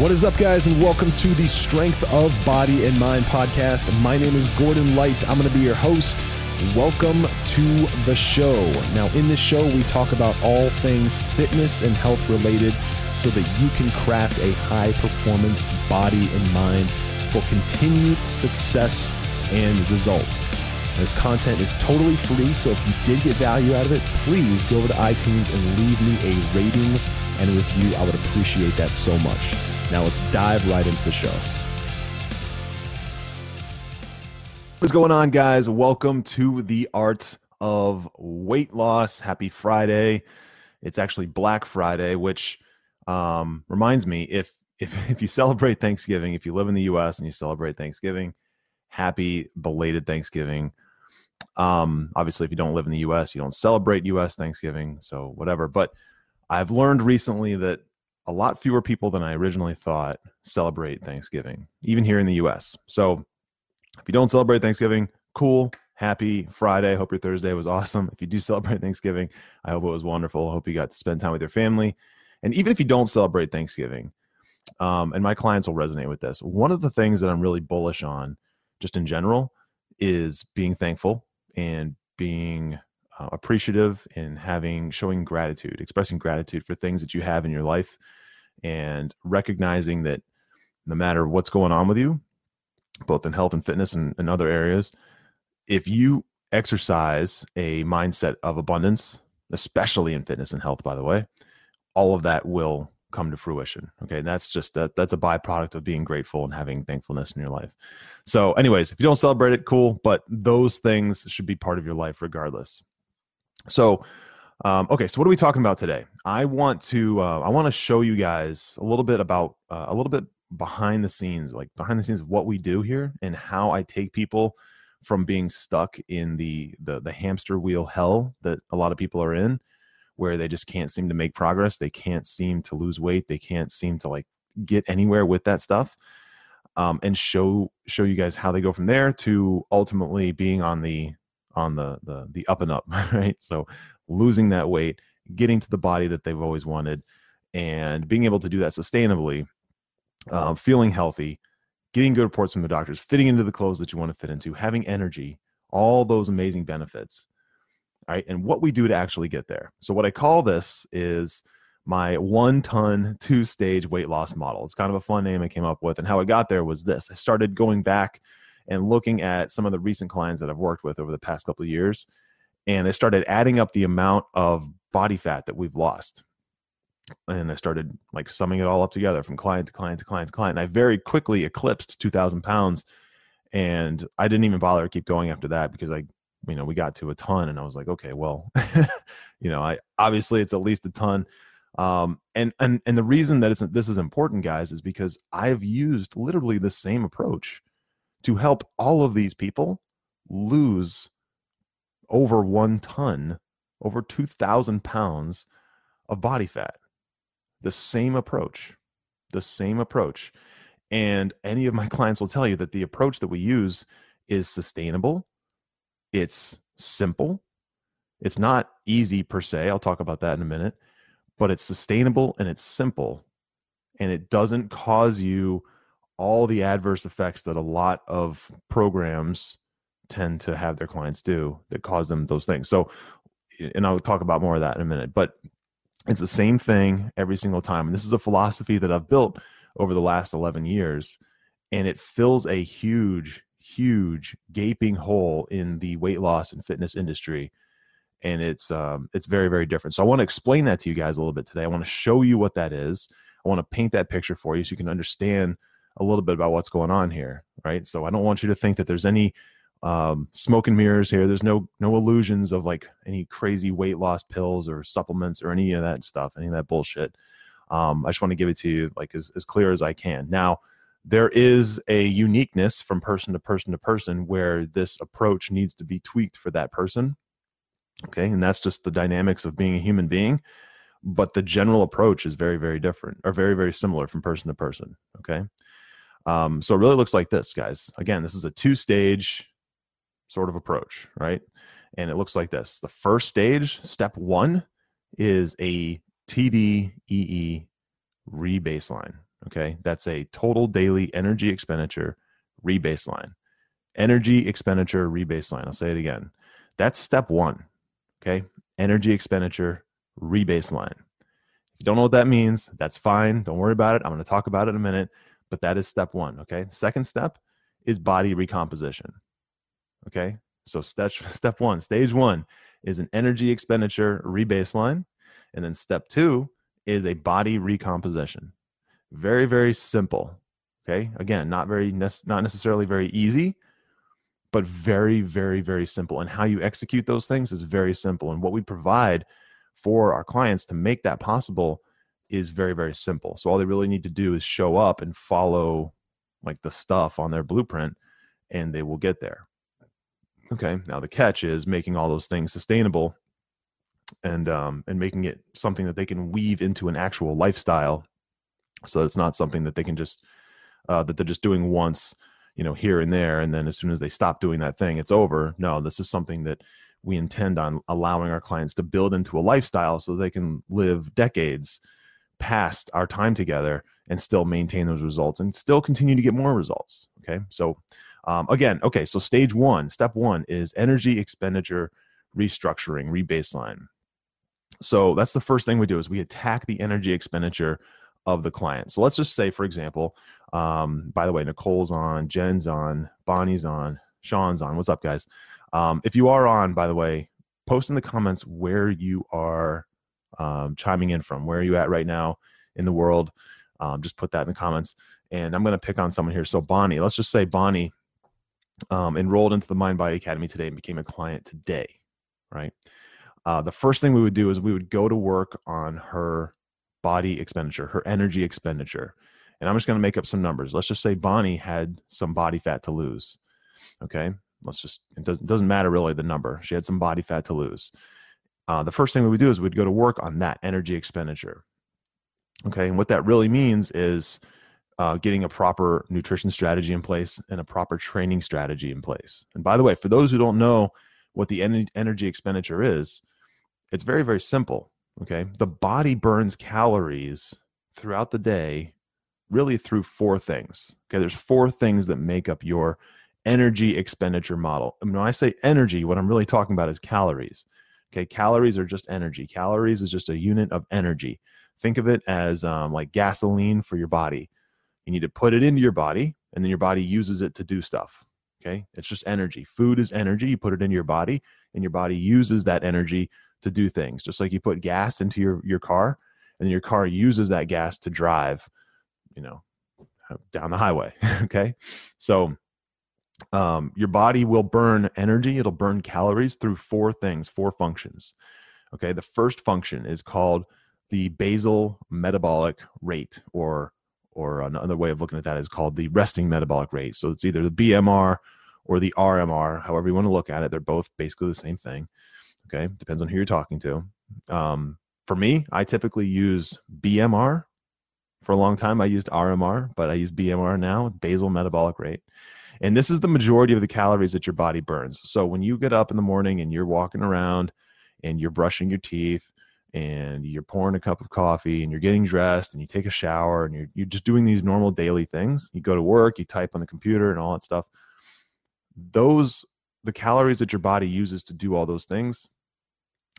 What is up, guys, and welcome to the Strength of Body and Mind podcast. My name is Gordon Light. I'm going to be your host. Welcome to the show. Now, in this show, we talk about all things fitness and health related so that you can craft a high performance body and mind for continued success and results. This content is totally free, so if you did get value out of it, please go over to iTunes and leave me a rating and a review. I would appreciate that so much. Now let's dive right into the show. What's going on, guys? Welcome to the Art of Weight Loss. Happy Friday. It's actually Black Friday, which um, reminds me if, if if you celebrate Thanksgiving, if you live in the U.S. and you celebrate Thanksgiving, happy belated Thanksgiving. Um, obviously, if you don't live in the U.S., you don't celebrate U.S. Thanksgiving, so whatever. But I've learned recently that a lot fewer people than I originally thought celebrate Thanksgiving, even here in the US. So if you don't celebrate Thanksgiving, cool. Happy Friday. Hope your Thursday was awesome. If you do celebrate Thanksgiving, I hope it was wonderful. I hope you got to spend time with your family. And even if you don't celebrate Thanksgiving, um, and my clients will resonate with this, one of the things that I'm really bullish on, just in general, is being thankful and being uh, appreciative and having showing gratitude, expressing gratitude for things that you have in your life, and recognizing that no matter what's going on with you, both in health and fitness and, and other areas, if you exercise a mindset of abundance, especially in fitness and health, by the way, all of that will come to fruition. Okay. And that's just that that's a byproduct of being grateful and having thankfulness in your life. So, anyways, if you don't celebrate it, cool. But those things should be part of your life regardless. So, um, okay, so what are we talking about today? I want to uh, I want to show you guys a little bit about uh, a little bit behind the scenes, like behind the scenes what we do here and how I take people from being stuck in the the the hamster wheel hell that a lot of people are in, where they just can't seem to make progress, they can't seem to lose weight, they can't seem to like get anywhere with that stuff. Um, and show show you guys how they go from there to ultimately being on the on the the the up and up, right? So losing that weight, getting to the body that they've always wanted, and being able to do that sustainably, uh, feeling healthy, getting good reports from the doctors, fitting into the clothes that you want to fit into, having energy, all those amazing benefits. All right, and what we do to actually get there. So what I call this is my one ton, two stage weight loss model. It's kind of a fun name I came up with. And how I got there was this I started going back and looking at some of the recent clients that I've worked with over the past couple of years. And I started adding up the amount of body fat that we've lost. And I started like summing it all up together from client to client to client to client. And I very quickly eclipsed 2,000 pounds. And I didn't even bother to keep going after that because I, you know, we got to a ton and I was like, okay, well, you know, I obviously it's at least a ton. Um, and and and the reason that it's this is important, guys, is because I've used literally the same approach to help all of these people lose over one ton, over 2,000 pounds of body fat. The same approach, the same approach. And any of my clients will tell you that the approach that we use is sustainable, it's simple, it's not easy per se. I'll talk about that in a minute, but it's sustainable and it's simple. And it doesn't cause you all the adverse effects that a lot of programs tend to have their clients do that cause them those things. So, and I'll talk about more of that in a minute, but it's the same thing every single time. And this is a philosophy that I've built over the last 11 years, and it fills a huge, huge gaping hole in the weight loss and fitness industry. And it's um, it's very very different. So I want to explain that to you guys a little bit today. I want to show you what that is. I want to paint that picture for you so you can understand a little bit about what's going on here, right? So I don't want you to think that there's any um, smoke and mirrors here. There's no no illusions of like any crazy weight loss pills or supplements or any of that stuff, any of that bullshit. Um, I just want to give it to you like as, as clear as I can. Now, there is a uniqueness from person to person to person where this approach needs to be tweaked for that person. Okay, and that's just the dynamics of being a human being. But the general approach is very, very different or very, very similar from person to person. Okay. Um, so it really looks like this, guys. Again, this is a two stage sort of approach, right? And it looks like this. The first stage, step one, is a TDEE rebaseline. Okay. That's a total daily energy expenditure rebaseline. Energy expenditure rebaseline. I'll say it again. That's step one. Okay. Energy expenditure rebaseline. If you don't know what that means, that's fine. Don't worry about it. I'm going to talk about it in a minute, but that is step one. Okay. Second step is body recomposition. Okay. So step, step one, stage one is an energy expenditure rebaseline. And then step two is a body recomposition. Very, very simple. Okay. Again, not very, not necessarily very easy, but very, very, very simple. And how you execute those things is very simple. And what we provide for our clients to make that possible is very, very simple. So all they really need to do is show up and follow like the stuff on their blueprint and they will get there. Okay. Now the catch is making all those things sustainable and um and making it something that they can weave into an actual lifestyle so it's not something that they can just uh, that they're just doing once you know here and there and then as soon as they stop doing that thing it's over no this is something that we intend on allowing our clients to build into a lifestyle so they can live decades past our time together and still maintain those results and still continue to get more results okay so um, again okay so stage one step one is energy expenditure restructuring rebaseline so that's the first thing we do is we attack the energy expenditure of the client. So let's just say, for example, um, by the way, Nicole's on, Jen's on, Bonnie's on, Sean's on. What's up, guys? Um, if you are on, by the way, post in the comments where you are um, chiming in from. Where are you at right now in the world? Um, just put that in the comments. And I'm going to pick on someone here. So Bonnie, let's just say Bonnie um, enrolled into the Mind Body Academy today and became a client today, right? Uh, the first thing we would do is we would go to work on her body expenditure, her energy expenditure. And I'm just going to make up some numbers. Let's just say Bonnie had some body fat to lose. Okay. Let's just, it doesn't, doesn't matter really the number. She had some body fat to lose. Uh, the first thing we would do is we'd go to work on that energy expenditure. Okay. And what that really means is uh, getting a proper nutrition strategy in place and a proper training strategy in place. And by the way, for those who don't know what the en- energy expenditure is, it's very, very simple. Okay. The body burns calories throughout the day, really through four things. Okay. There's four things that make up your energy expenditure model. And when I say energy, what I'm really talking about is calories. Okay. Calories are just energy. Calories is just a unit of energy. Think of it as um, like gasoline for your body. You need to put it into your body, and then your body uses it to do stuff. Okay. It's just energy. Food is energy. You put it into your body, and your body uses that energy to do things. Just like you put gas into your your car, and your car uses that gas to drive, you know, down the highway. okay, so um, your body will burn energy. It'll burn calories through four things, four functions. Okay, the first function is called the basal metabolic rate, or or another way of looking at that is called the resting metabolic rate. So it's either the BMR or the RMR, however you want to look at it. They're both basically the same thing. Okay, depends on who you're talking to. Um, for me, I typically use BMR. For a long time, I used RMR, but I use BMR now, basal metabolic rate. And this is the majority of the calories that your body burns. So when you get up in the morning and you're walking around and you're brushing your teeth and you're pouring a cup of coffee and you're getting dressed and you take a shower and you're, you're just doing these normal daily things, you go to work, you type on the computer and all that stuff. Those, the calories that your body uses to do all those things,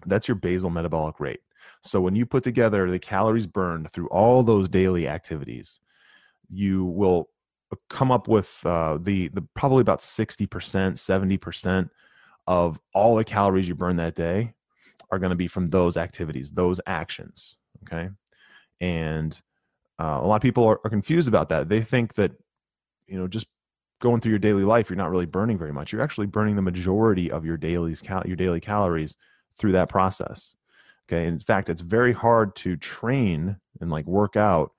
that's your basal metabolic rate. So when you put together the calories burned through all those daily activities, you will come up with uh, the the probably about 60%, 70% of all the calories you burn that day are going to be from those activities, those actions. Okay. And uh, a lot of people are, are confused about that. They think that, you know, just going through your daily life, you're not really burning very much. You're actually burning the majority of your daily cal- your daily calories through that process. Okay. In fact, it's very hard to train and like work out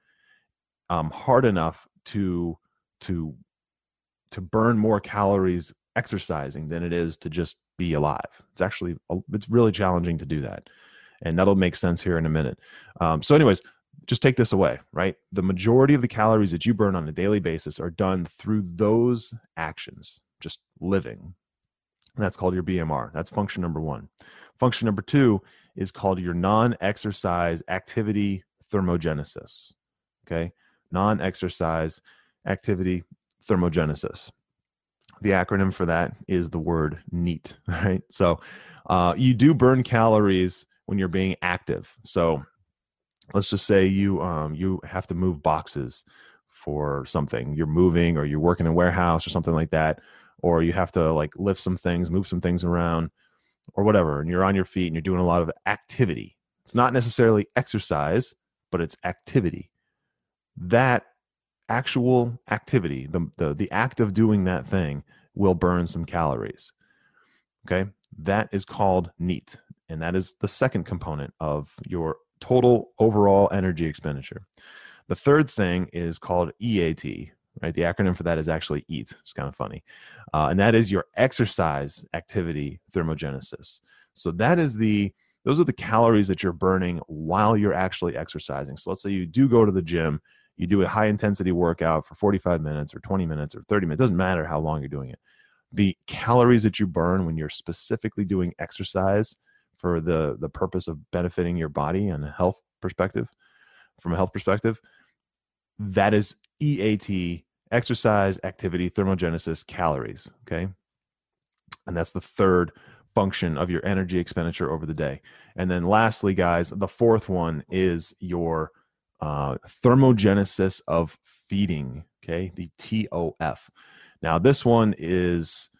um, hard enough to to to burn more calories exercising than it is to just be alive. It's actually it's really challenging to do that, and that'll make sense here in a minute. Um, so, anyways, just take this away, right? The majority of the calories that you burn on a daily basis are done through those actions, just living. And that's called your BMR. That's function number one. Function number two is called your non exercise activity thermogenesis. Okay. Non exercise activity thermogenesis. The acronym for that is the word NEAT, right? So uh, you do burn calories when you're being active. So let's just say you um, you have to move boxes for something you're moving or you're working in a warehouse or something like that or you have to like lift some things move some things around or whatever and you're on your feet and you're doing a lot of activity it's not necessarily exercise but it's activity that actual activity the, the the act of doing that thing will burn some calories okay that is called neat and that is the second component of your total overall energy expenditure. The third thing is called EAT, right? The acronym for that is actually EAT. It's kind of funny. Uh, and that is your exercise activity thermogenesis. So that is the those are the calories that you're burning while you're actually exercising. So let's say you do go to the gym, you do a high intensity workout for 45 minutes or 20 minutes or 30 minutes, it doesn't matter how long you're doing it. The calories that you burn when you're specifically doing exercise for the the purpose of benefiting your body and a health perspective from a health perspective that is EAT exercise activity thermogenesis calories okay and that's the third function of your energy expenditure over the day and then lastly guys the fourth one is your uh, thermogenesis of feeding okay the TOF now this one is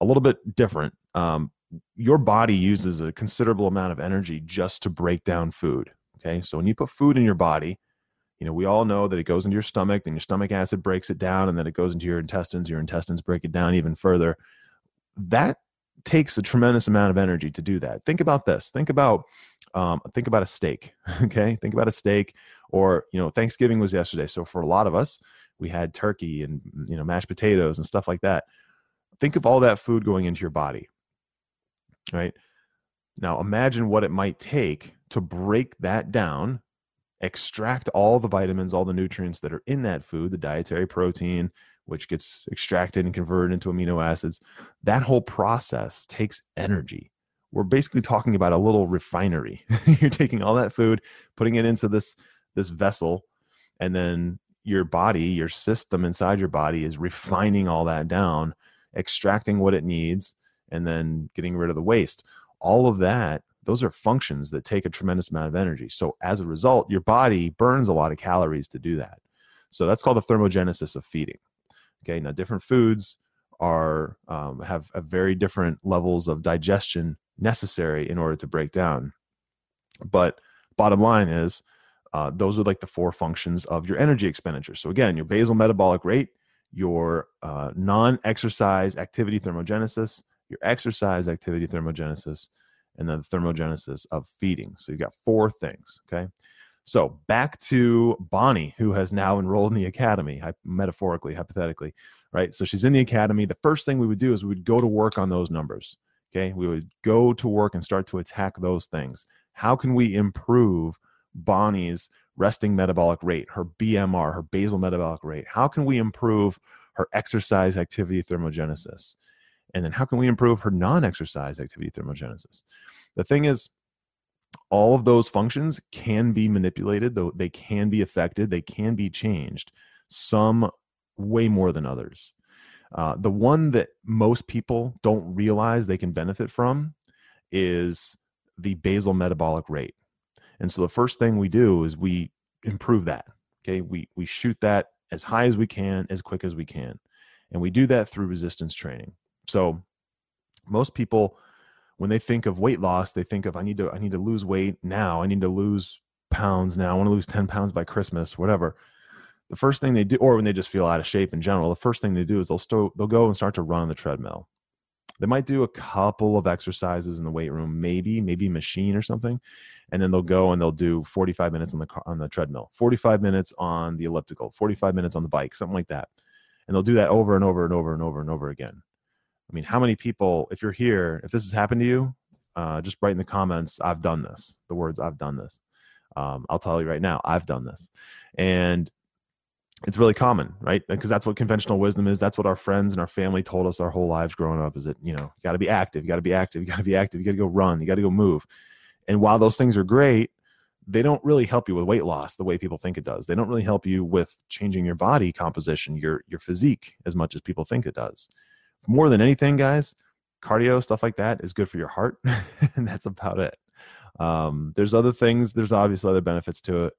a little bit different um, your body uses a considerable amount of energy just to break down food. Okay. So when you put food in your body, you know, we all know that it goes into your stomach, then your stomach acid breaks it down, and then it goes into your intestines. Your intestines break it down even further. That takes a tremendous amount of energy to do that. Think about this. Think about um, think about a steak. Okay, think about a steak. Or you know, Thanksgiving was yesterday, so for a lot of us, we had turkey and mm, you know mashed potatoes and stuff like that. Think of all that food going into your body right? Now imagine what it might take to break that down, extract all the vitamins, all the nutrients that are in that food, the dietary protein, which gets extracted and converted into amino acids. That whole process takes energy. We're basically talking about a little refinery. You're taking all that food, putting it into this this vessel, and then your body, your system inside your body is refining all that down, extracting what it needs, and then getting rid of the waste. All of that, those are functions that take a tremendous amount of energy. So as a result, your body burns a lot of calories to do that. So that's called the thermogenesis of feeding. Okay, now different foods are um, have, very different levels of digestion necessary in order to break down. But bottom line is, uh, those are like the four functions of your energy expenditure. So again, your basal metabolic rate, your uh, non-exercise activity thermogenesis, your exercise activity thermogenesis, and then the thermogenesis of feeding. So you've got four things. Okay. So back to Bonnie, who has now enrolled in the academy, metaphorically, hypothetically, right? So she's in the academy. The first thing we would do is we would go to work on those numbers. Okay. We would go to work and start to attack those things. How can we improve Bonnie's resting metabolic rate, her BMR, her basal metabolic rate? How can we improve her exercise activity thermogenesis? And then how can we improve her non exercise activity thermogenesis? The thing is, all of those functions can be manipulated, though they can be affected, they can be changed, some way more than others. Uh, the one that most people don't realize they can benefit from is the basal metabolic rate. And so the first thing we do is we improve that. Okay, we we shoot that as high as we can, as quick as we can, and we do that through resistance training. So most people when they think of weight loss, they think of I need to I need to lose weight now. I need to lose pounds now. I want to lose 10 pounds by Christmas, whatever. the first thing they do, or when they just feel out of shape in general, the first thing they do is they'll st- they'll go and start to run on the treadmill. They might do a couple of exercises in the weight room, maybe maybe machine or something, and then they'll go and they'll do 45 minutes on the on the treadmill, 45 minutes on the elliptical, 45 minutes on the bike, something like that, and they'll do that over and over and over and over and over again. I mean, how many people, if you're here, if this has happened to you, uh, just write in the comments, I've done this. The words, I've done this. Um, I'll tell you right now, I've done this. And it's really common, right? Because that's what conventional wisdom is. That's what our friends and our family told us our whole lives growing up is that, you know, you got to be active, you got to be active, you got to be active, you got to go run, you got to go move. And while those things are great, they don't really help you with weight loss the way people think it does. They don't really help you with changing your body composition, your your physique as much as people think it does. More than anything, guys, cardio stuff like that is good for your heart, and that's about it. Um, there's other things. There's obviously other benefits to it,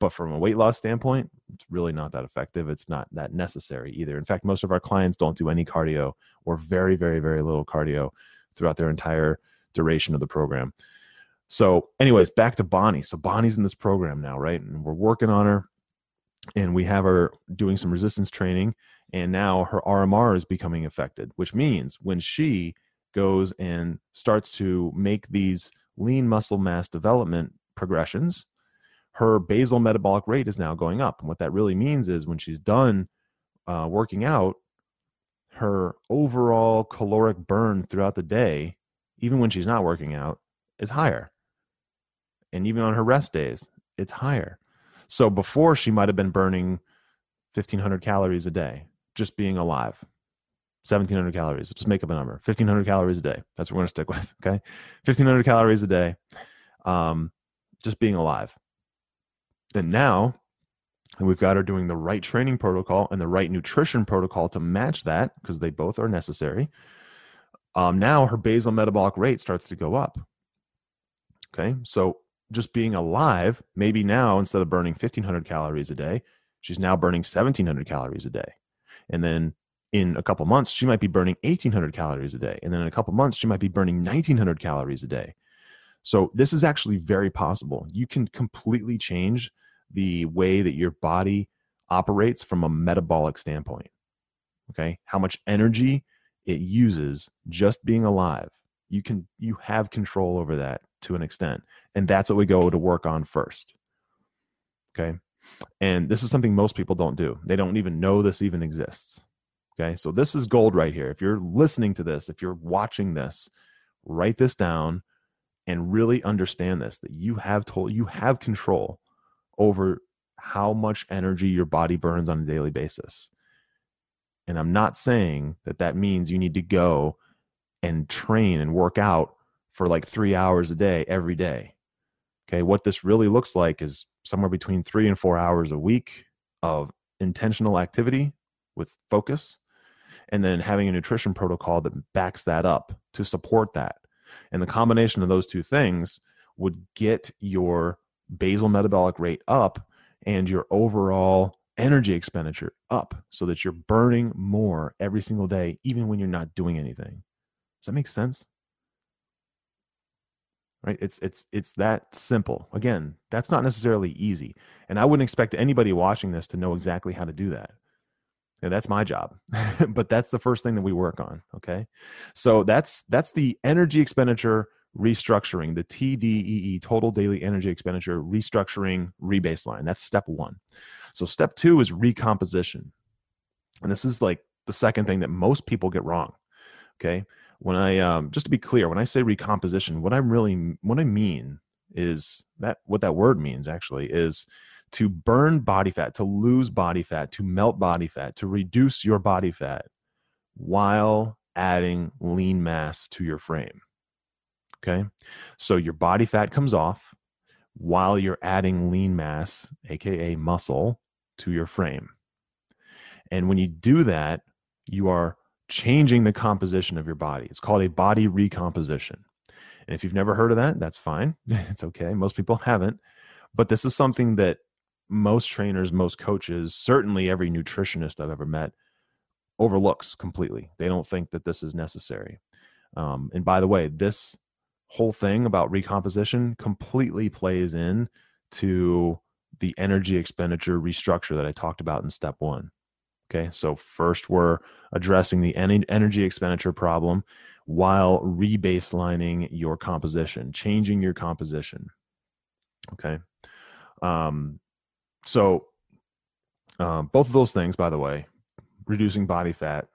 but from a weight loss standpoint, it's really not that effective. It's not that necessary either. In fact, most of our clients don't do any cardio or very, very, very little cardio throughout their entire duration of the program. So, anyways, back to Bonnie. So Bonnie's in this program now, right? And we're working on her, and we have her doing some resistance training, and now her RMR is becoming affected, which means when she goes and starts to make these lean muscle mass development progressions, her basal metabolic rate is now going up. And what that really means is when she's done uh, working out, her overall caloric burn throughout the day, even when she's not working out, is higher. And even on her rest days, it's higher. So before she might have been burning 1500 calories a day just being alive. 1700 calories. Just make up a number. 1500 calories a day. That's what we're going to stick with. Okay. 1500 calories a day. Um, just being alive. And now we've got her doing the right training protocol and the right nutrition protocol to match that because they both are necessary. Um, now her basal metabolic rate starts to go up. Okay. So just being alive, maybe now instead of burning 1500 calories a day, she's now burning 1700 calories a day. And then in a couple months, she might be burning 1800 calories a day. And then in a couple months, she might be burning 1900 calories a day. So this is actually very possible. You can completely change the way that your body operates from a metabolic standpoint. Okay? How much energy it uses just being alive. You can you have control over that to an extent. And that's what we go to work on first. Okay? And this is something most people don't do. They don't even know this even exists. Okay. So this is gold right here. If you're listening to this, if you're watching this, write this down and really understand this that you have told you have control over how much energy your body burns on a daily basis. And I'm not saying that that means you need to go and train and work out for like three hours a day every day. Okay. What this really looks like is somewhere between three and four hours a week of intentional activity with focus and then having a nutrition protocol that backs that up to support that. And the combination of those two things would get your basal metabolic rate up and your overall energy expenditure up so that you're burning more every single day, even when you're not doing anything. Does that make sense? Right? It's it's it's that simple. Again, that's not necessarily easy. And I wouldn't expect anybody watching this to know exactly how to do that. Yeah, that's my job but that's the first thing that we work on okay? So that's that's the energy expenditure restructuring the tdee total daily energy expenditure restructuring rebaseline. That's step one. So step two is recomposition. And this is like the second thing that most people get wrong okay? When i um, just to be clear when i say recomposition what i'm really what i mean is that what that word means actually is to burn body fat, to lose body fat, to melt body fat, to reduce your body fat while adding lean mass to your frame. Okay. So your body fat comes off while you're adding lean mass, AKA muscle, to your frame. And when you do that, you are changing the composition of your body. It's called a body recomposition. And if you've never heard of that, that's fine. it's okay. Most people haven't. But this is something that most trainers, most coaches, certainly every nutritionist I've ever met overlooks completely. They don't think that this is necessary. Um, and by the way, this whole thing about recomposition completely plays in to the energy expenditure restructure that I talked about in step one. Okay, so first we're addressing the energy expenditure problem while rebaselining your composition, changing your composition. Okay, um, so um, both of those things, by the way, reducing body fat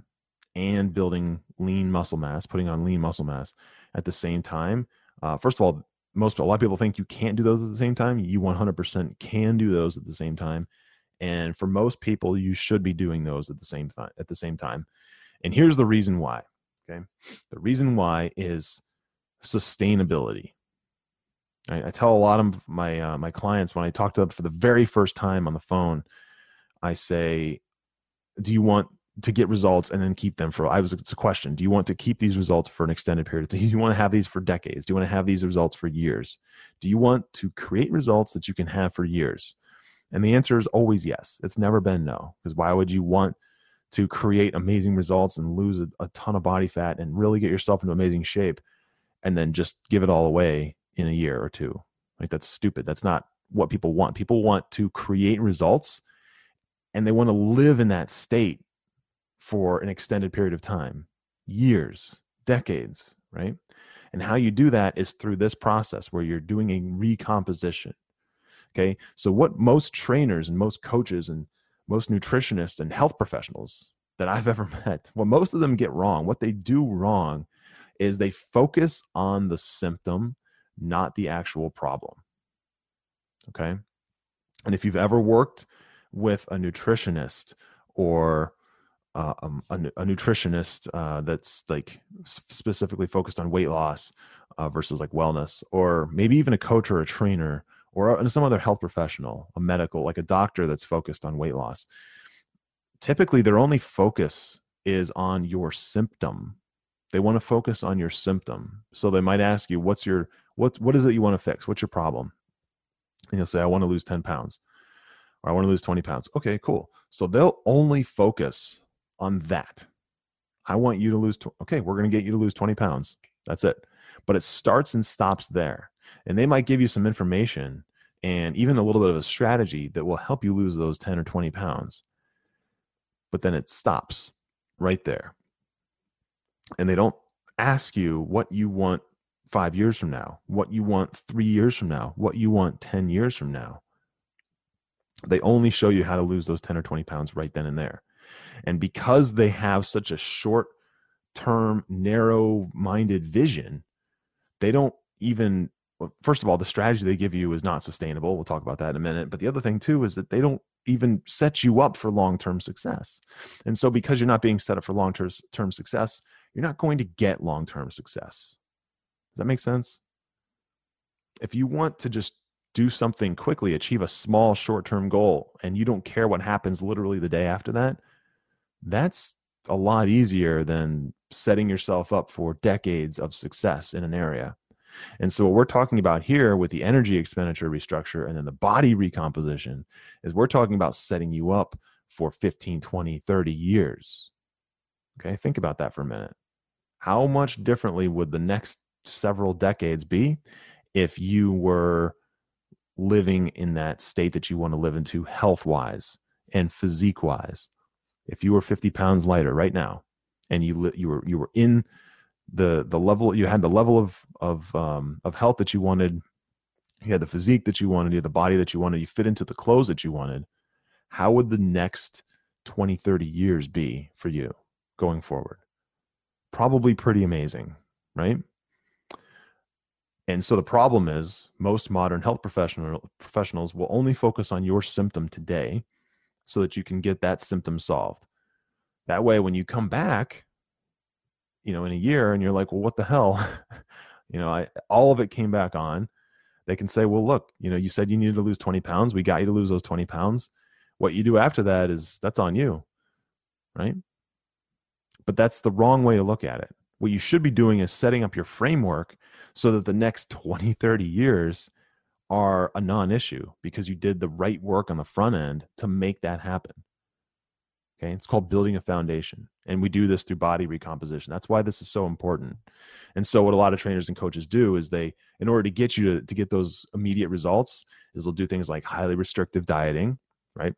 and building lean muscle mass, putting on lean muscle mass at the same time. Uh, first of all, most a lot of people think you can't do those at the same time. You 100% can do those at the same time, and for most people, you should be doing those at the same time. At the same time, and here's the reason why. Okay, the reason why is sustainability. I, I tell a lot of my uh, my clients when I talk to them for the very first time on the phone, I say, "Do you want to get results and then keep them for i was it's a question. Do you want to keep these results for an extended period do you want to have these for decades? Do you want to have these results for years? Do you want to create results that you can have for years? And the answer is always yes. It's never been no because why would you want to create amazing results and lose a, a ton of body fat and really get yourself into amazing shape and then just give it all away in a year or two like that's stupid that's not what people want people want to create results and they want to live in that state for an extended period of time, years, decades, right? And how you do that is through this process where you're doing a recomposition. Okay. So, what most trainers and most coaches and most nutritionists and health professionals that I've ever met, what most of them get wrong, what they do wrong is they focus on the symptom, not the actual problem. Okay. And if you've ever worked with a nutritionist or uh, um, a, a, nutritionist uh, that's like specifically focused on weight loss uh, versus like wellness, or maybe even a coach or a trainer or some other health professional, a medical, like a doctor that's focused on weight loss. Typically, their only focus is on your symptom. They want to focus on your symptom. So they might ask you, "What's your what? What is it you want to fix? What's your problem?" And you'll say, "I want to lose ten pounds." Or I want to lose 20 pounds. Okay, cool. So they'll only focus on that. I want you to lose. Tw- okay, we're going to get you to lose 20 pounds. That's it. But it starts and stops there. And they might give you some information and even a little bit of a strategy that will help you lose those 10 or 20 pounds. But then it stops right there. And they don't ask you what you want five years from now, what you want three years from now, what you want 10 years from now. They only show you how to lose those 10 or 20 pounds right then and there. And because they have such a short term, narrow minded vision, they don't even, well, first of all, the strategy they give you is not sustainable. We'll talk about that in a minute. But the other thing, too, is that they don't even set you up for long term success. And so, because you're not being set up for long term success, you're not going to get long term success. Does that make sense? If you want to just do something quickly, achieve a small short term goal, and you don't care what happens literally the day after that, that's a lot easier than setting yourself up for decades of success in an area. And so, what we're talking about here with the energy expenditure restructure and then the body recomposition is we're talking about setting you up for 15, 20, 30 years. Okay, think about that for a minute. How much differently would the next several decades be if you were living in that state that you want to live into health wise and physique wise? if you were 50 pounds lighter right now and you you were you were in the the level you had the level of of um, of health that you wanted you had the physique that you wanted you had the body that you wanted you fit into the clothes that you wanted how would the next 20 30 years be for you going forward probably pretty amazing right and so the problem is most modern health professional professionals will only focus on your symptom today so that you can get that symptom solved. That way, when you come back, you know, in a year and you're like, well, what the hell? you know, I, all of it came back on. They can say, well, look, you know, you said you needed to lose 20 pounds. We got you to lose those 20 pounds. What you do after that is that's on you. Right. But that's the wrong way to look at it. What you should be doing is setting up your framework so that the next 20, 30 years are a non issue because you did the right work on the front end to make that happen. Okay. It's called building a foundation. And we do this through body recomposition. That's why this is so important. And so what a lot of trainers and coaches do is they, in order to get you to, to get those immediate results, is they'll do things like highly restrictive dieting, right?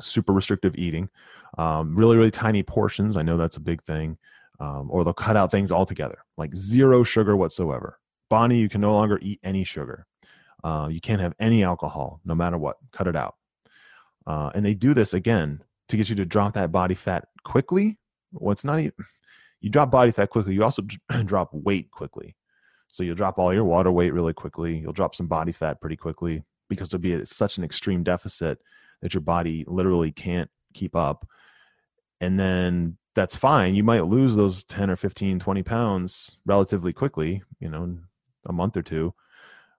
Super restrictive eating, um, really, really tiny portions. I know that's a big thing. Um, or they'll cut out things altogether, like zero sugar whatsoever. Bonnie, you can no longer eat any sugar. Uh, you can't have any alcohol, no matter what. Cut it out. Uh, and they do this again to get you to drop that body fat quickly. Well, not even, you drop body fat quickly, you also drop weight quickly. So you'll drop all your water weight really quickly. You'll drop some body fat pretty quickly because there'll be such an extreme deficit that your body literally can't keep up. And then that's fine. You might lose those 10 or 15, 20 pounds relatively quickly, you know, a month or two.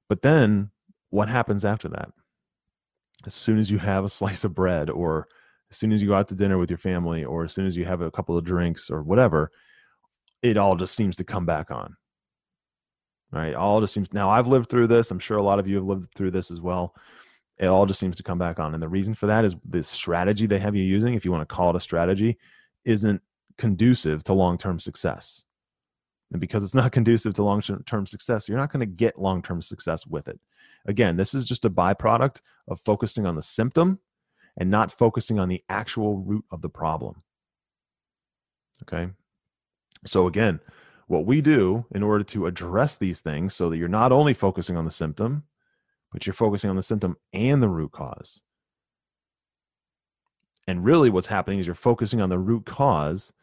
But then what happens after that? As soon as you have a slice of bread or as soon as you go out to dinner with your family or as soon as you have a couple of drinks or whatever, it all just seems to come back on. Right? All just seems now I've lived through this. I'm sure a lot of you have lived through this as well. It all just seems to come back on. And the reason for that is the strategy they have you using, if you want to call it a strategy, isn't conducive to long-term success. And because it's not conducive to long-term success, you're not going to get long-term success with it. Again, this is just a byproduct of focusing on the symptom and not focusing on the actual root of the problem. Okay. So, again, what we do in order to address these things so that you're not only focusing on the symptom, but you're focusing on the symptom and the root cause. And really, what's happening is you're focusing on the root cause.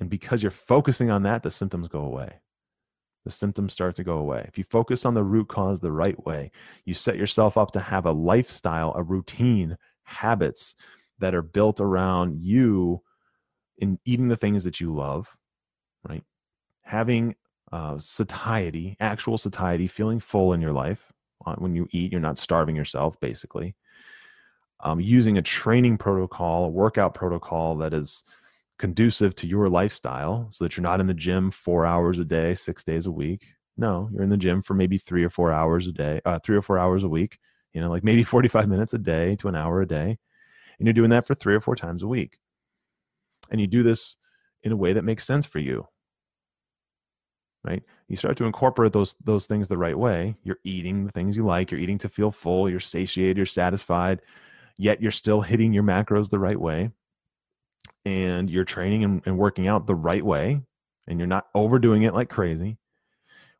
And because you're focusing on that, the symptoms go away. The symptoms start to go away. If you focus on the root cause the right way, you set yourself up to have a lifestyle, a routine, habits that are built around you in eating the things that you love, right? Having uh, satiety, actual satiety, feeling full in your life. Uh, when you eat, you're not starving yourself, basically. Um, using a training protocol, a workout protocol that is conducive to your lifestyle so that you're not in the gym four hours a day, six days a week. No, you're in the gym for maybe three or four hours a day, uh, three or four hours a week you know, like maybe 45 minutes a day to an hour a day. And you're doing that for three or four times a week. And you do this in a way that makes sense for you. Right? You start to incorporate those those things the right way. You're eating the things you like, you're eating to feel full, you're satiated, you're satisfied, yet you're still hitting your macros the right way. And you're training and, and working out the right way, and you're not overdoing it like crazy.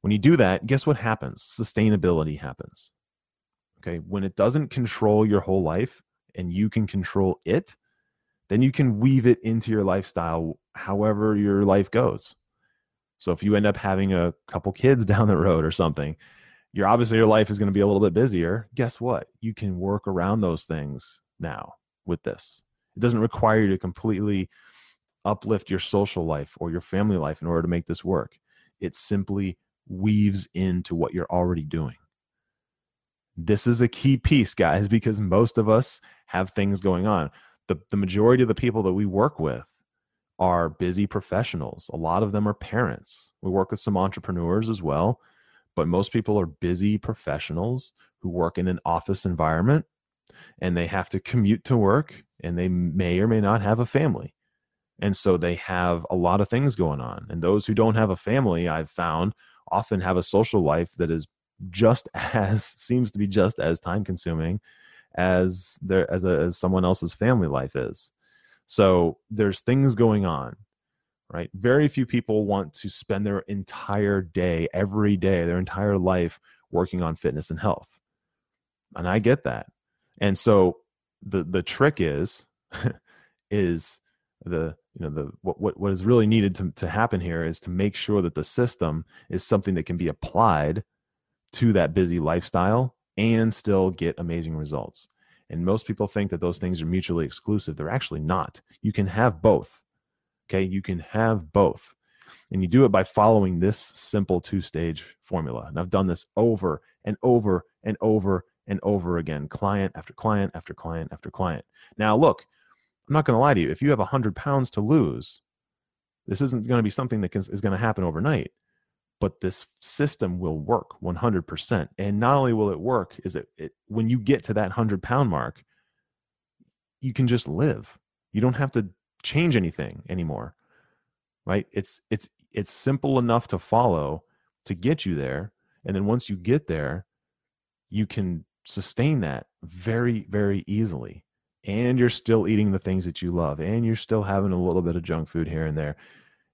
When you do that, guess what happens? Sustainability happens Okay. When it doesn't control your whole life and you can control it, then you can weave it into your lifestyle however your life goes. So if you end up having a couple kids down the road or something, you're obviously your life is going to be a little bit busier. Guess what? You can work around those things now with this. It doesn't require you to completely uplift your social life or your family life in order to make this work. It simply weaves into what you're already doing. This is a key piece, guys, because most of us have things going on. The, the majority of the people that we work with are busy professionals. A lot of them are parents. We work with some entrepreneurs as well, but most people are busy professionals who work in an office environment and they have to commute to work and they may or may not have a family. And so they have a lot of things going on. And those who don't have a family, I've found, often have a social life that is just as seems to be just as time consuming as there as, a, as someone else's family life is so there's things going on right very few people want to spend their entire day every day their entire life working on fitness and health and i get that and so the the trick is is the you know the what, what what is really needed to, to happen here is to make sure that the system is something that can be applied to that busy lifestyle and still get amazing results. And most people think that those things are mutually exclusive. They're actually not. You can have both. Okay. You can have both. And you do it by following this simple two stage formula. And I've done this over and over and over and over again, client after client after client after client. Now, look, I'm not going to lie to you. If you have 100 pounds to lose, this isn't going to be something that is going to happen overnight but this system will work 100% and not only will it work is it, it when you get to that 100 pound mark you can just live you You don't have to change anything anymore. Right? It's it's it's simple enough to follow to get you there. And then once you get there, you can sustain that very, very easily. And you're still eating the things that you love, and you're still having a little bit of junk food here and there,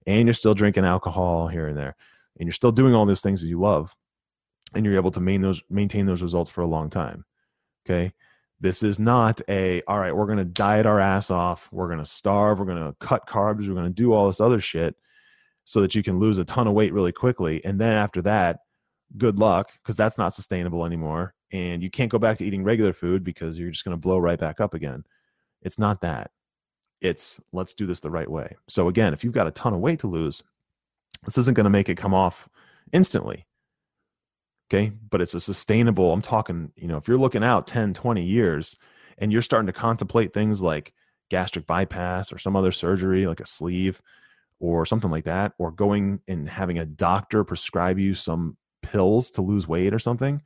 and you're still drinking alcohol here and there, and you're still doing all those things that you love, and you're able to maintain those maintain those results for a long time. Okay. This is not a, all right, we're going to diet our ass off. We're going to starve. We're going to cut carbs. We're going to do all this other shit so that you can lose a ton of weight really quickly. And then after that, good luck because that's not sustainable anymore. And you can't go back to eating regular food because you're just going to blow right back up again. It's not that. It's let's do this the right way. So, again, if you've got a ton of weight to lose, this isn't going to make it come off instantly. Okay. But it's a sustainable, I'm talking, you know, if you're looking out 10, 20 years and you're starting to contemplate things like gastric bypass or some other surgery like a sleeve or something like that, or going and having a doctor prescribe you some pills to lose weight or something,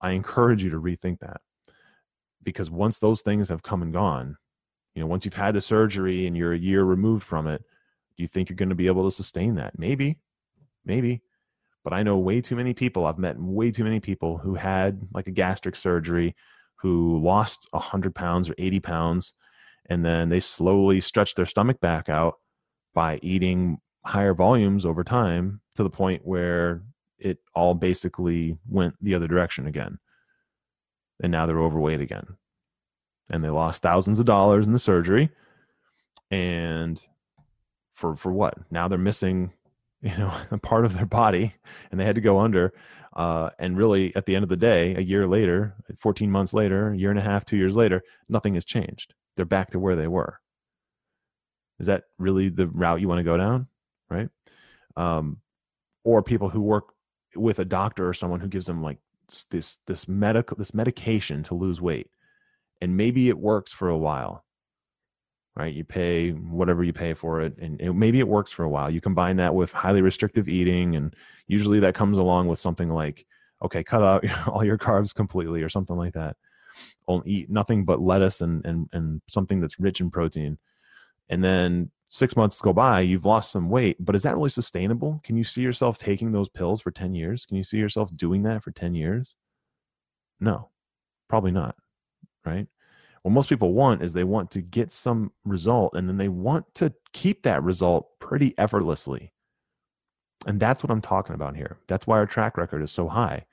I encourage you to rethink that. Because once those things have come and gone, you know, once you've had the surgery and you're a year removed from it, do you think you're going to be able to sustain that? Maybe, maybe. But I know way too many people, I've met way too many people who had like a gastric surgery who lost 100 pounds or 80 pounds, and then they slowly stretched their stomach back out by eating higher volumes over time to the point where it all basically went the other direction again. And now they're overweight again. And they lost thousands of dollars in the surgery. And for for what? Now they're missing, you know, a part of their body and they had to go under. Uh, and really at the end of the day, a year later, 14 months later, a year and a half, two years later, nothing has changed. They're back to where they were. Is that really the route you want to go down? Right. Um, or people who work with a doctor or someone who gives them like this this medical this medication to lose weight and maybe it works for a while right you pay whatever you pay for it and it, maybe it works for a while you combine that with highly restrictive eating and usually that comes along with something like okay cut out all your carbs completely or something like that only eat nothing but lettuce and and, and something that's rich in protein and then six months go by, you've lost some weight, but is that really sustainable? Can you see yourself taking those pills for 10 years? Can you see yourself doing that for 10 years? No, probably not. Right. What most people want is they want to get some result and then they want to keep that result pretty effortlessly. And that's what I'm talking about here. That's why our track record is so high,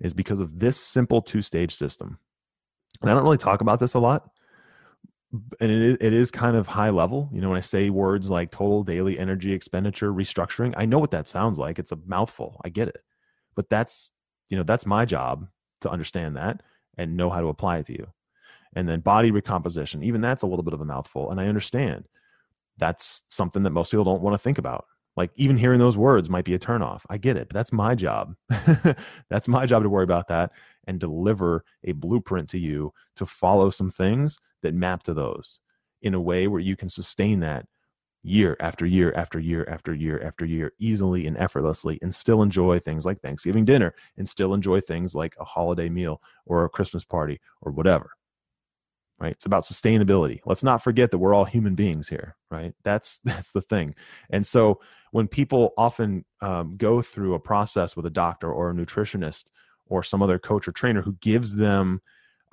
is because of this simple two stage system. And I don't really talk about this a lot and it is, it is kind of high level. You know, when I say words like total daily energy expenditure restructuring, I know what that sounds like. It's a mouthful. I get it. But that's, you know, that's my job to understand that and know how to apply it to you. And then body recomposition, even that's a little bit of a mouthful. And I understand that's something that most people don't want to think about. Like even hearing those words might be a turnoff. I get it, but that's my job. that's my job to worry about that and deliver a blueprint to you to follow some things that map to those in a way where you can sustain that year after year after year after year after year easily and effortlessly and still enjoy things like Thanksgiving dinner and still enjoy things like a holiday meal or a Christmas party or whatever right? It's about sustainability. Let's not forget that we're all human beings here right? That's that's the thing. And so when people often um, go through a process with a doctor or a nutritionist or some other coach or trainer who gives them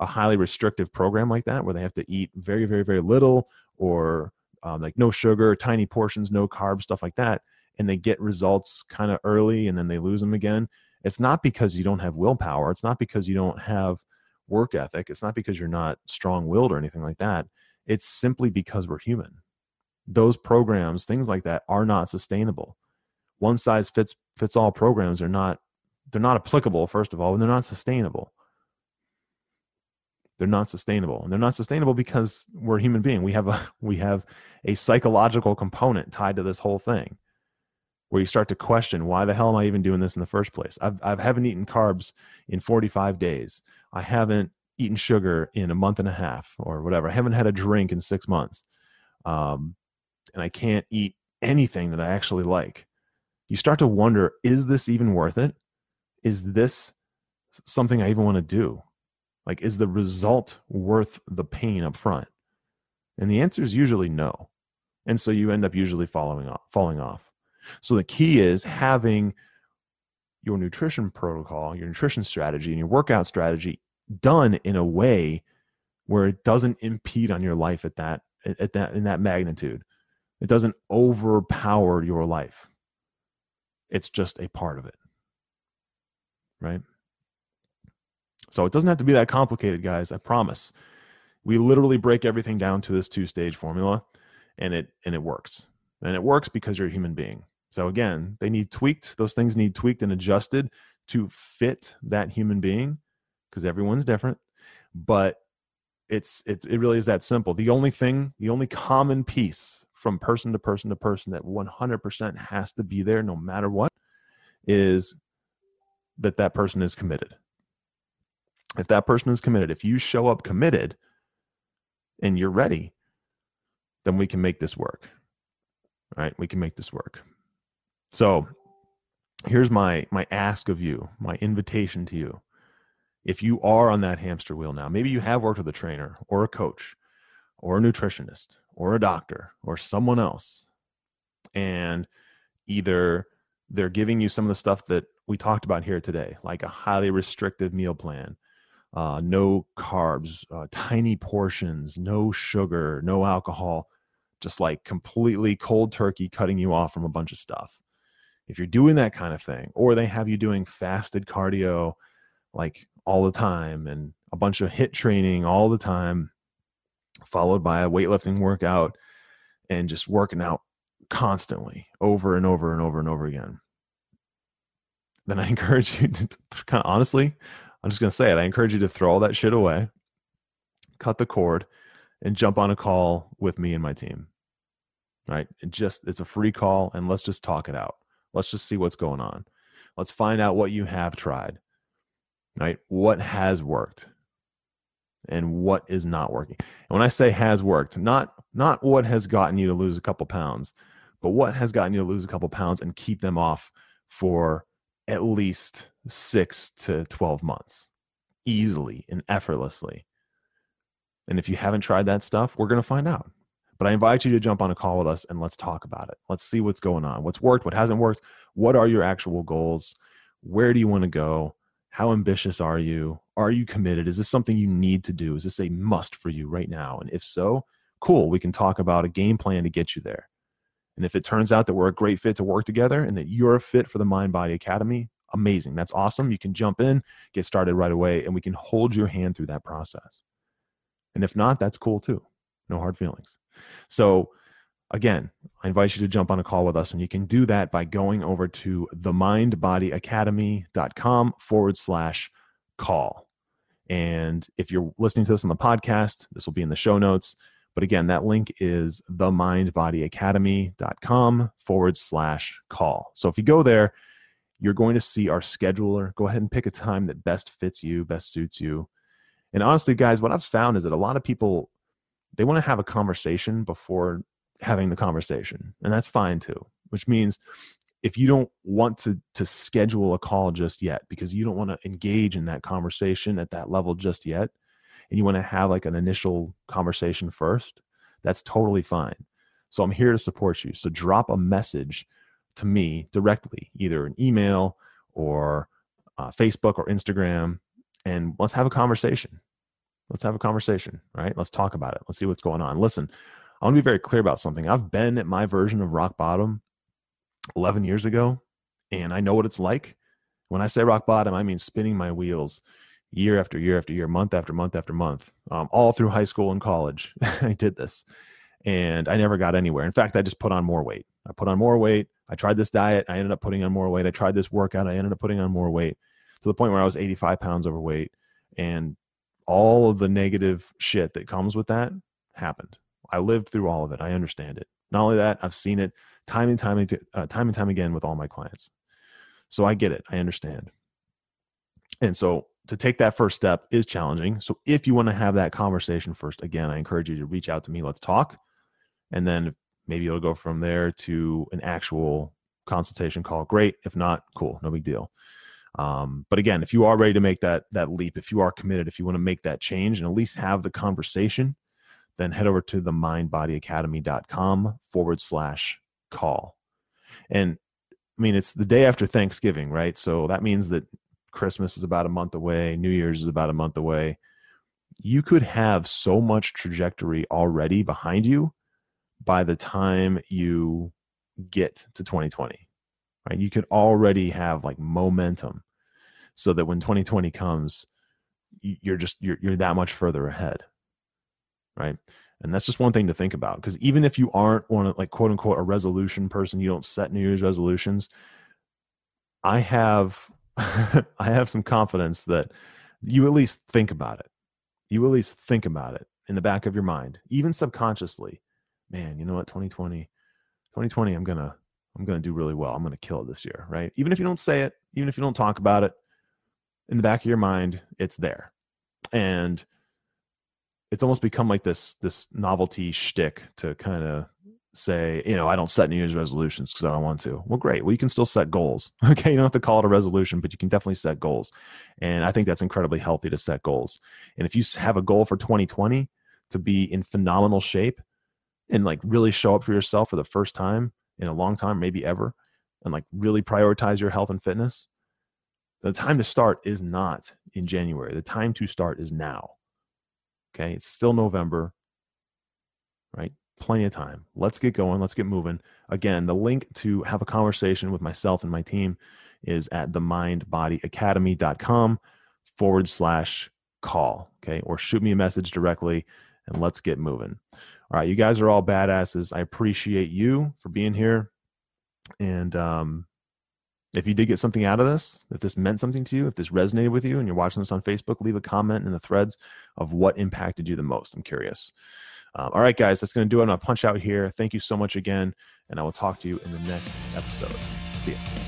a highly restrictive program like that where they have to eat very very very little or um, like no sugar tiny portions no carbs stuff like that and they get results kind of early and then they lose them again it's not because you don't have willpower. It's not because you don't have work ethic. It's not because you're not strong willed or anything like that. It's simply because we're human. Those programs, things like that, are not sustainable. One size fits fits all programs are not they're not applicable, first of all, and they're not sustainable. They're not sustainable. And they're not sustainable because we're a human being. We have a we have a psychological component tied to this whole thing where you start to question why the hell am I even doing this in the first place? I've, I haven't eaten carbs in 45 days. I haven't eaten sugar in a month and a half or whatever. I haven't had a drink in six months. Um, and I can't eat anything that I actually like. You start to wonder is this even worth it? Is this something I even want to do? Like, is the result worth the pain up front? And the answer is usually no. And so you end up usually following off, falling off. So the key is having your nutrition protocol, your nutrition strategy, and your workout strategy done in a way where it doesn't impede on your life at that at that in that magnitude. It doesn't overpower your life. It's just a part of it. Right? So it doesn't have to be that complicated, guys. I promise. We literally break everything down to this two-stage formula and it and it works. And it works because you're a human being. So again, they need tweaked. Those things need tweaked and adjusted to fit that human being because everyone's different. But it's it, it really is that simple. The only thing, the only common piece from person to person to person that 100% has to be there no matter what is that that person is committed. If that person is committed, if you show up committed and you're ready, then we can make this work. All right, we can make this work. So, here's my my ask of you, my invitation to you. If you are on that hamster wheel now, maybe you have worked with a trainer or a coach or a nutritionist or a doctor or someone else and either they're giving you some of the stuff that we talked about here today, like a highly restrictive meal plan, uh, no carbs, uh, tiny portions, no sugar, no alcohol, just like completely cold turkey cutting you off from a bunch of stuff. If you're doing that kind of thing, or they have you doing fasted cardio like all the time and a bunch of HIIT training all the time, followed by a weightlifting workout and just working out constantly over and over and over and over again, then I encourage you to kind of honestly, I'm just going to say it. I encourage you to throw all that shit away, cut the cord, and jump on a call with me and my team. Right? It just it's a free call and let's just talk it out. Let's just see what's going on. Let's find out what you have tried. Right? What has worked? and what is not working. And when I say has worked, not not what has gotten you to lose a couple pounds, but what has gotten you to lose a couple pounds and keep them off for at least 6 to 12 months easily and effortlessly. And if you haven't tried that stuff, we're going to find out. But I invite you to jump on a call with us and let's talk about it. Let's see what's going on. What's worked, what hasn't worked, what are your actual goals? Where do you want to go? How ambitious are you? Are you committed? Is this something you need to do? Is this a must for you right now? And if so, cool, we can talk about a game plan to get you there. And if it turns out that we're a great fit to work together and that you're a fit for the Mind Body Academy, amazing. That's awesome. You can jump in, get started right away, and we can hold your hand through that process. And if not, that's cool too. No hard feelings. So, again, I invite you to jump on a call with us, and you can do that by going over to themindbodyacademy.com forward slash call. And if you're listening to this on the podcast, this will be in the show notes. But again, that link is themindbodyacademy.com forward slash call. So if you go there, you're going to see our scheduler. Go ahead and pick a time that best fits you, best suits you. And honestly, guys, what I've found is that a lot of people they want to have a conversation before having the conversation and that's fine too which means if you don't want to to schedule a call just yet because you don't want to engage in that conversation at that level just yet and you want to have like an initial conversation first that's totally fine. So i'm here to support you so drop a message to me directly either an email or uh, facebook or instagram and let's have a conversation let's have a conversation right let's talk about it let's see what's going on listen I want to be very clear about something. I've been at my version of rock bottom 11 years ago, and I know what it's like. When I say rock bottom, I mean spinning my wheels year after year after year, month after month after month, um, all through high school and college. I did this, and I never got anywhere. In fact, I just put on more weight. I put on more weight. I tried this diet. I ended up putting on more weight. I tried this workout. I ended up putting on more weight to the point where I was 85 pounds overweight. And all of the negative shit that comes with that happened. I lived through all of it. I understand it. Not only that, I've seen it time and time, uh, time and time again with all my clients. So I get it. I understand. And so to take that first step is challenging. So if you want to have that conversation first, again, I encourage you to reach out to me. Let's talk. And then maybe it'll go from there to an actual consultation call. Great. If not, cool. No big deal. Um, but again, if you are ready to make that that leap, if you are committed, if you want to make that change and at least have the conversation, then head over to the mindbodyacademy.com forward slash call. And I mean, it's the day after Thanksgiving, right? So that means that Christmas is about a month away, New Year's is about a month away. You could have so much trajectory already behind you by the time you get to 2020, right? You could already have like momentum so that when 2020 comes, you're just, you're, you're that much further ahead, right? And that's just one thing to think about because even if you aren't one of like quote unquote a resolution person, you don't set New Year's resolutions. I have I have some confidence that you at least think about it. You at least think about it in the back of your mind, even subconsciously. Man, you know what? 2020, 2020, I'm gonna I'm gonna do really well. I'm gonna kill it this year, right? Even if you don't say it, even if you don't talk about it, in the back of your mind, it's there. And it's almost become like this this novelty shtick to kind of say, you know, I don't set New Year's resolutions because I don't want to. Well, great. Well, you can still set goals. Okay. You don't have to call it a resolution, but you can definitely set goals. And I think that's incredibly healthy to set goals. And if you have a goal for 2020 to be in phenomenal shape and like really show up for yourself for the first time in a long time, maybe ever, and like really prioritize your health and fitness, the time to start is not in January. The time to start is now. Okay. It's still November, right? Plenty of time. Let's get going. Let's get moving. Again, the link to have a conversation with myself and my team is at themindbodyacademy.com forward slash call. Okay. Or shoot me a message directly and let's get moving. All right. You guys are all badasses. I appreciate you for being here. And um, if you did get something out of this, if this meant something to you, if this resonated with you and you're watching this on Facebook, leave a comment in the threads of what impacted you the most. I'm curious. Um, all right, guys, that's going to do it. I'm going to punch out here. Thank you so much again, and I will talk to you in the next episode. See you.